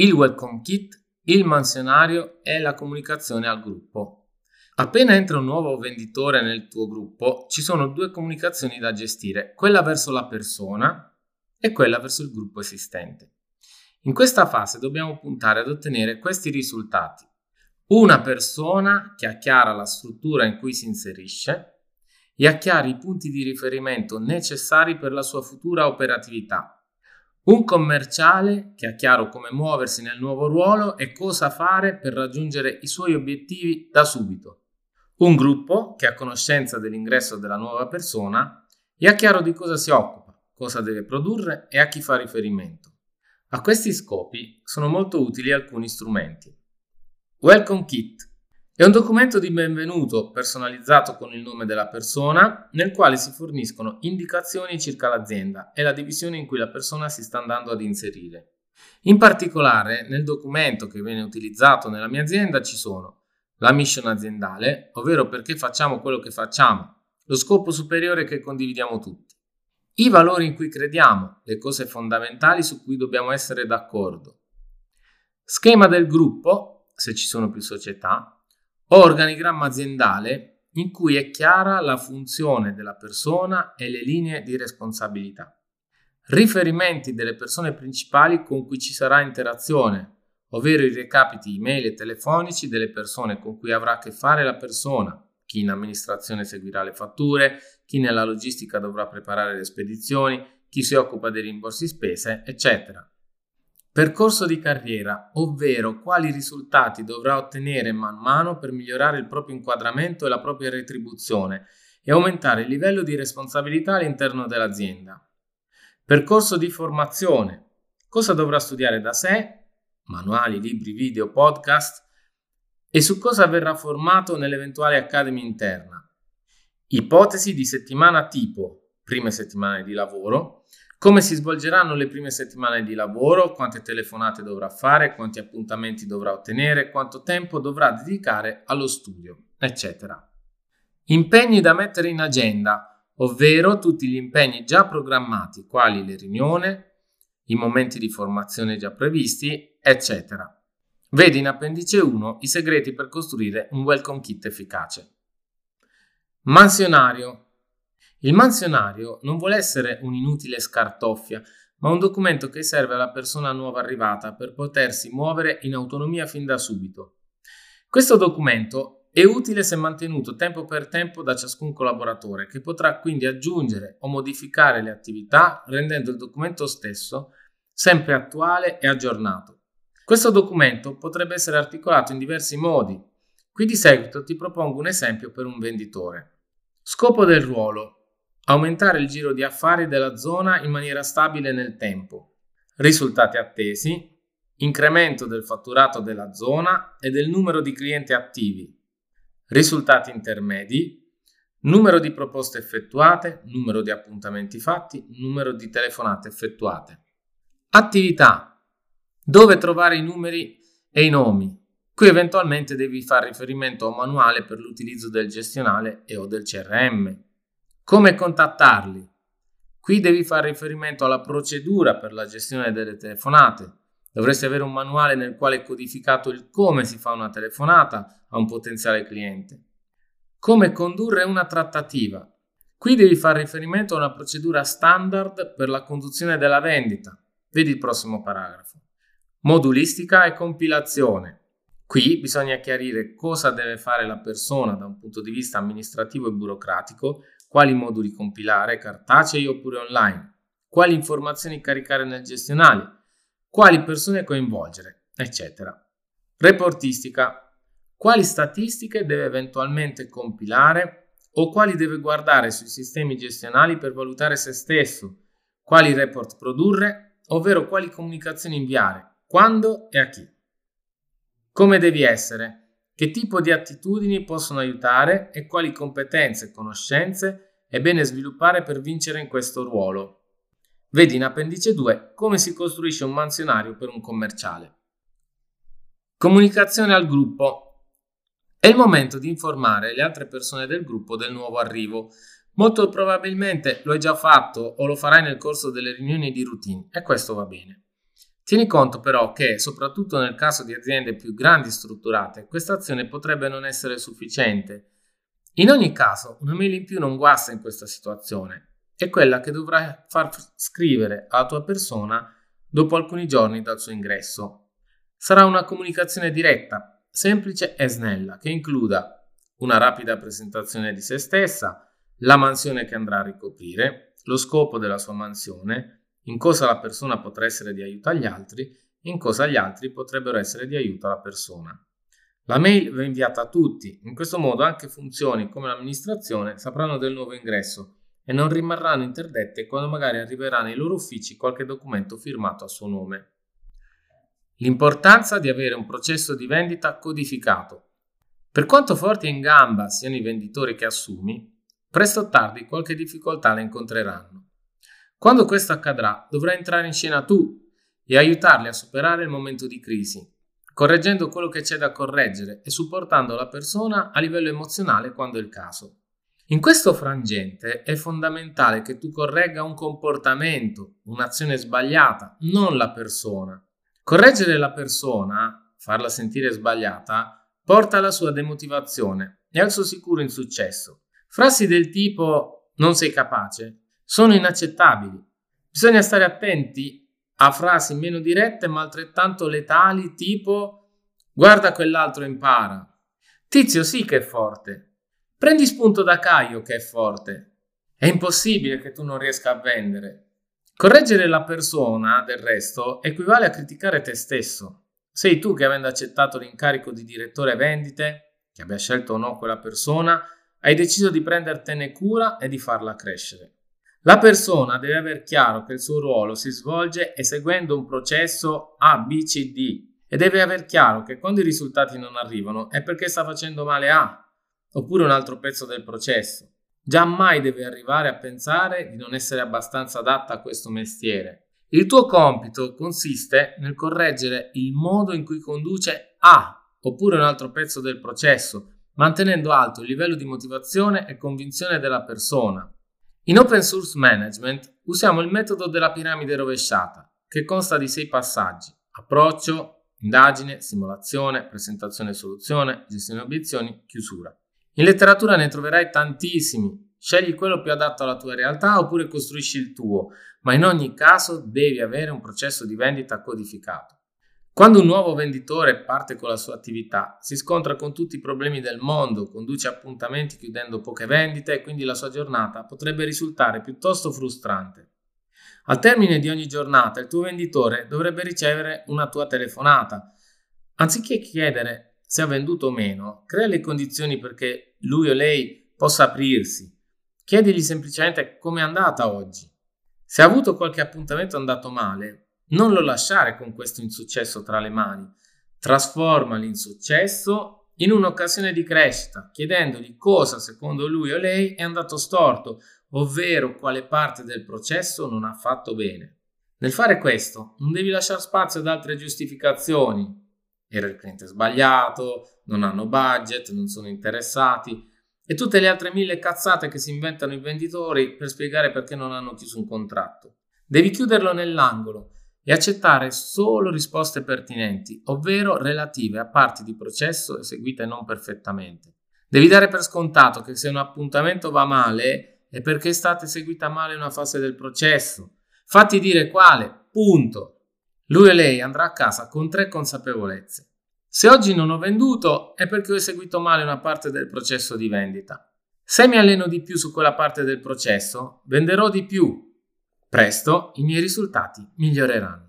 il welcome kit, il mansionario e la comunicazione al gruppo. Appena entra un nuovo venditore nel tuo gruppo, ci sono due comunicazioni da gestire, quella verso la persona e quella verso il gruppo esistente. In questa fase dobbiamo puntare ad ottenere questi risultati. Una persona che ha chiara la struttura in cui si inserisce e ha chiari i punti di riferimento necessari per la sua futura operatività un commerciale che ha chiaro come muoversi nel nuovo ruolo e cosa fare per raggiungere i suoi obiettivi da subito. Un gruppo che ha conoscenza dell'ingresso della nuova persona e ha chiaro di cosa si occupa, cosa deve produrre e a chi fa riferimento. A questi scopi sono molto utili alcuni strumenti. Welcome Kit è un documento di benvenuto personalizzato con il nome della persona nel quale si forniscono indicazioni circa l'azienda e la divisione in cui la persona si sta andando ad inserire. In particolare nel documento che viene utilizzato nella mia azienda ci sono la mission aziendale, ovvero perché facciamo quello che facciamo, lo scopo superiore che condividiamo tutti, i valori in cui crediamo, le cose fondamentali su cui dobbiamo essere d'accordo, schema del gruppo, se ci sono più società, organigramma aziendale in cui è chiara la funzione della persona e le linee di responsabilità. Riferimenti delle persone principali con cui ci sarà interazione, ovvero i recapiti email e telefonici delle persone con cui avrà a che fare la persona, chi in amministrazione seguirà le fatture, chi nella logistica dovrà preparare le spedizioni, chi si occupa dei rimborsi spese, eccetera. Percorso di carriera, ovvero quali risultati dovrà ottenere man mano per migliorare il proprio inquadramento e la propria retribuzione e aumentare il livello di responsabilità all'interno dell'azienda. Percorso di formazione, cosa dovrà studiare da sé, manuali, libri, video, podcast e su cosa verrà formato nell'eventuale academy interna. Ipotesi di settimana tipo, prime settimane di lavoro, come si svolgeranno le prime settimane di lavoro, quante telefonate dovrà fare, quanti appuntamenti dovrà ottenere, quanto tempo dovrà dedicare allo studio, eccetera. Impegni da mettere in agenda, ovvero tutti gli impegni già programmati, quali le riunioni, i momenti di formazione già previsti, eccetera. Vedi in appendice 1 i segreti per costruire un welcome kit efficace. Mansionario il mansionario non vuole essere un'inutile scartoffia, ma un documento che serve alla persona nuova arrivata per potersi muovere in autonomia fin da subito. Questo documento è utile se mantenuto tempo per tempo da ciascun collaboratore, che potrà quindi aggiungere o modificare le attività rendendo il documento stesso sempre attuale e aggiornato. Questo documento potrebbe essere articolato in diversi modi. Qui di seguito ti propongo un esempio per un venditore. Scopo del ruolo Aumentare il giro di affari della zona in maniera stabile nel tempo. Risultati attesi. Incremento del fatturato della zona e del numero di clienti attivi. Risultati intermedi. Numero di proposte effettuate, numero di appuntamenti fatti, numero di telefonate effettuate. Attività. Dove trovare i numeri e i nomi. Qui eventualmente devi fare riferimento a un manuale per l'utilizzo del gestionale e o del CRM. Come contattarli? Qui devi fare riferimento alla procedura per la gestione delle telefonate. Dovresti avere un manuale nel quale è codificato il come si fa una telefonata a un potenziale cliente. Come condurre una trattativa. Qui devi fare riferimento a una procedura standard per la conduzione della vendita. Vedi il prossimo paragrafo. Modulistica e compilazione. Qui bisogna chiarire cosa deve fare la persona da un punto di vista amministrativo e burocratico quali moduli compilare, cartacei oppure online, quali informazioni caricare nel gestionale, quali persone coinvolgere, eccetera. Reportistica, quali statistiche deve eventualmente compilare o quali deve guardare sui sistemi gestionali per valutare se stesso, quali report produrre, ovvero quali comunicazioni inviare, quando e a chi. Come devi essere? Che tipo di attitudini possono aiutare e quali competenze e conoscenze è bene sviluppare per vincere in questo ruolo. Vedi in appendice 2 come si costruisce un mansionario per un commerciale. Comunicazione al gruppo. È il momento di informare le altre persone del gruppo del nuovo arrivo. Molto probabilmente lo hai già fatto o lo farai nel corso delle riunioni di routine e questo va bene. Tieni conto però che, soprattutto nel caso di aziende più grandi strutturate, questa azione potrebbe non essere sufficiente. In ogni caso, una mail in più non guasta in questa situazione. È quella che dovrai far scrivere alla tua persona dopo alcuni giorni dal suo ingresso. Sarà una comunicazione diretta, semplice e snella, che includa una rapida presentazione di se stessa, la mansione che andrà a ricoprire, lo scopo della sua mansione, in cosa la persona potrà essere di aiuto agli altri, in cosa gli altri potrebbero essere di aiuto alla persona. La mail va inviata a tutti, in questo modo anche funzioni come l'amministrazione sapranno del nuovo ingresso e non rimarranno interdette quando magari arriverà nei loro uffici qualche documento firmato a suo nome. L'importanza di avere un processo di vendita codificato. Per quanto forti e in gamba siano i venditori che assumi, presto o tardi qualche difficoltà la incontreranno. Quando questo accadrà, dovrai entrare in scena tu e aiutarli a superare il momento di crisi, correggendo quello che c'è da correggere e supportando la persona a livello emozionale quando è il caso. In questo frangente è fondamentale che tu corregga un comportamento, un'azione sbagliata, non la persona. Correggere la persona, farla sentire sbagliata, porta alla sua demotivazione e al suo sicuro insuccesso. Frasi del tipo non sei capace sono inaccettabili. Bisogna stare attenti a frasi meno dirette ma altrettanto letali tipo guarda quell'altro impara. Tizio sì che è forte. Prendi spunto da Caio che è forte. È impossibile che tu non riesca a vendere. Correggere la persona, del resto, equivale a criticare te stesso. Sei tu che avendo accettato l'incarico di direttore vendite, che abbia scelto o no quella persona, hai deciso di prendertene cura e di farla crescere. La persona deve aver chiaro che il suo ruolo si svolge eseguendo un processo A, B, C, D e deve aver chiaro che quando i risultati non arrivano è perché sta facendo male A oppure un altro pezzo del processo. Giammai deve arrivare a pensare di non essere abbastanza adatta a questo mestiere. Il tuo compito consiste nel correggere il modo in cui conduce A oppure un altro pezzo del processo, mantenendo alto il livello di motivazione e convinzione della persona. In Open Source Management usiamo il metodo della piramide rovesciata, che consta di sei passaggi: approccio, indagine, simulazione, presentazione e soluzione, gestione obiezioni, chiusura. In letteratura ne troverai tantissimi. Scegli quello più adatto alla tua realtà oppure costruisci il tuo, ma in ogni caso devi avere un processo di vendita codificato. Quando un nuovo venditore parte con la sua attività, si scontra con tutti i problemi del mondo, conduce appuntamenti chiudendo poche vendite e quindi la sua giornata potrebbe risultare piuttosto frustrante. Al termine di ogni giornata il tuo venditore dovrebbe ricevere una tua telefonata. Anziché chiedere se ha venduto o meno, crea le condizioni perché lui o lei possa aprirsi. Chiedigli semplicemente come è andata oggi. Se ha avuto qualche appuntamento andato male, non lo lasciare con questo insuccesso tra le mani. Trasforma l'insuccesso in un'occasione di crescita, chiedendogli cosa secondo lui o lei è andato storto, ovvero quale parte del processo non ha fatto bene. Nel fare questo non devi lasciare spazio ad altre giustificazioni. Era il cliente sbagliato, non hanno budget, non sono interessati e tutte le altre mille cazzate che si inventano i venditori per spiegare perché non hanno chiuso un contratto. Devi chiuderlo nell'angolo e accettare solo risposte pertinenti, ovvero relative a parti di processo eseguite non perfettamente. Devi dare per scontato che se un appuntamento va male è perché è stata eseguita male una fase del processo. Fatti dire quale, punto. Lui e lei andrà a casa con tre consapevolezze. Se oggi non ho venduto è perché ho eseguito male una parte del processo di vendita. Se mi alleno di più su quella parte del processo, venderò di più Presto i miei risultati miglioreranno.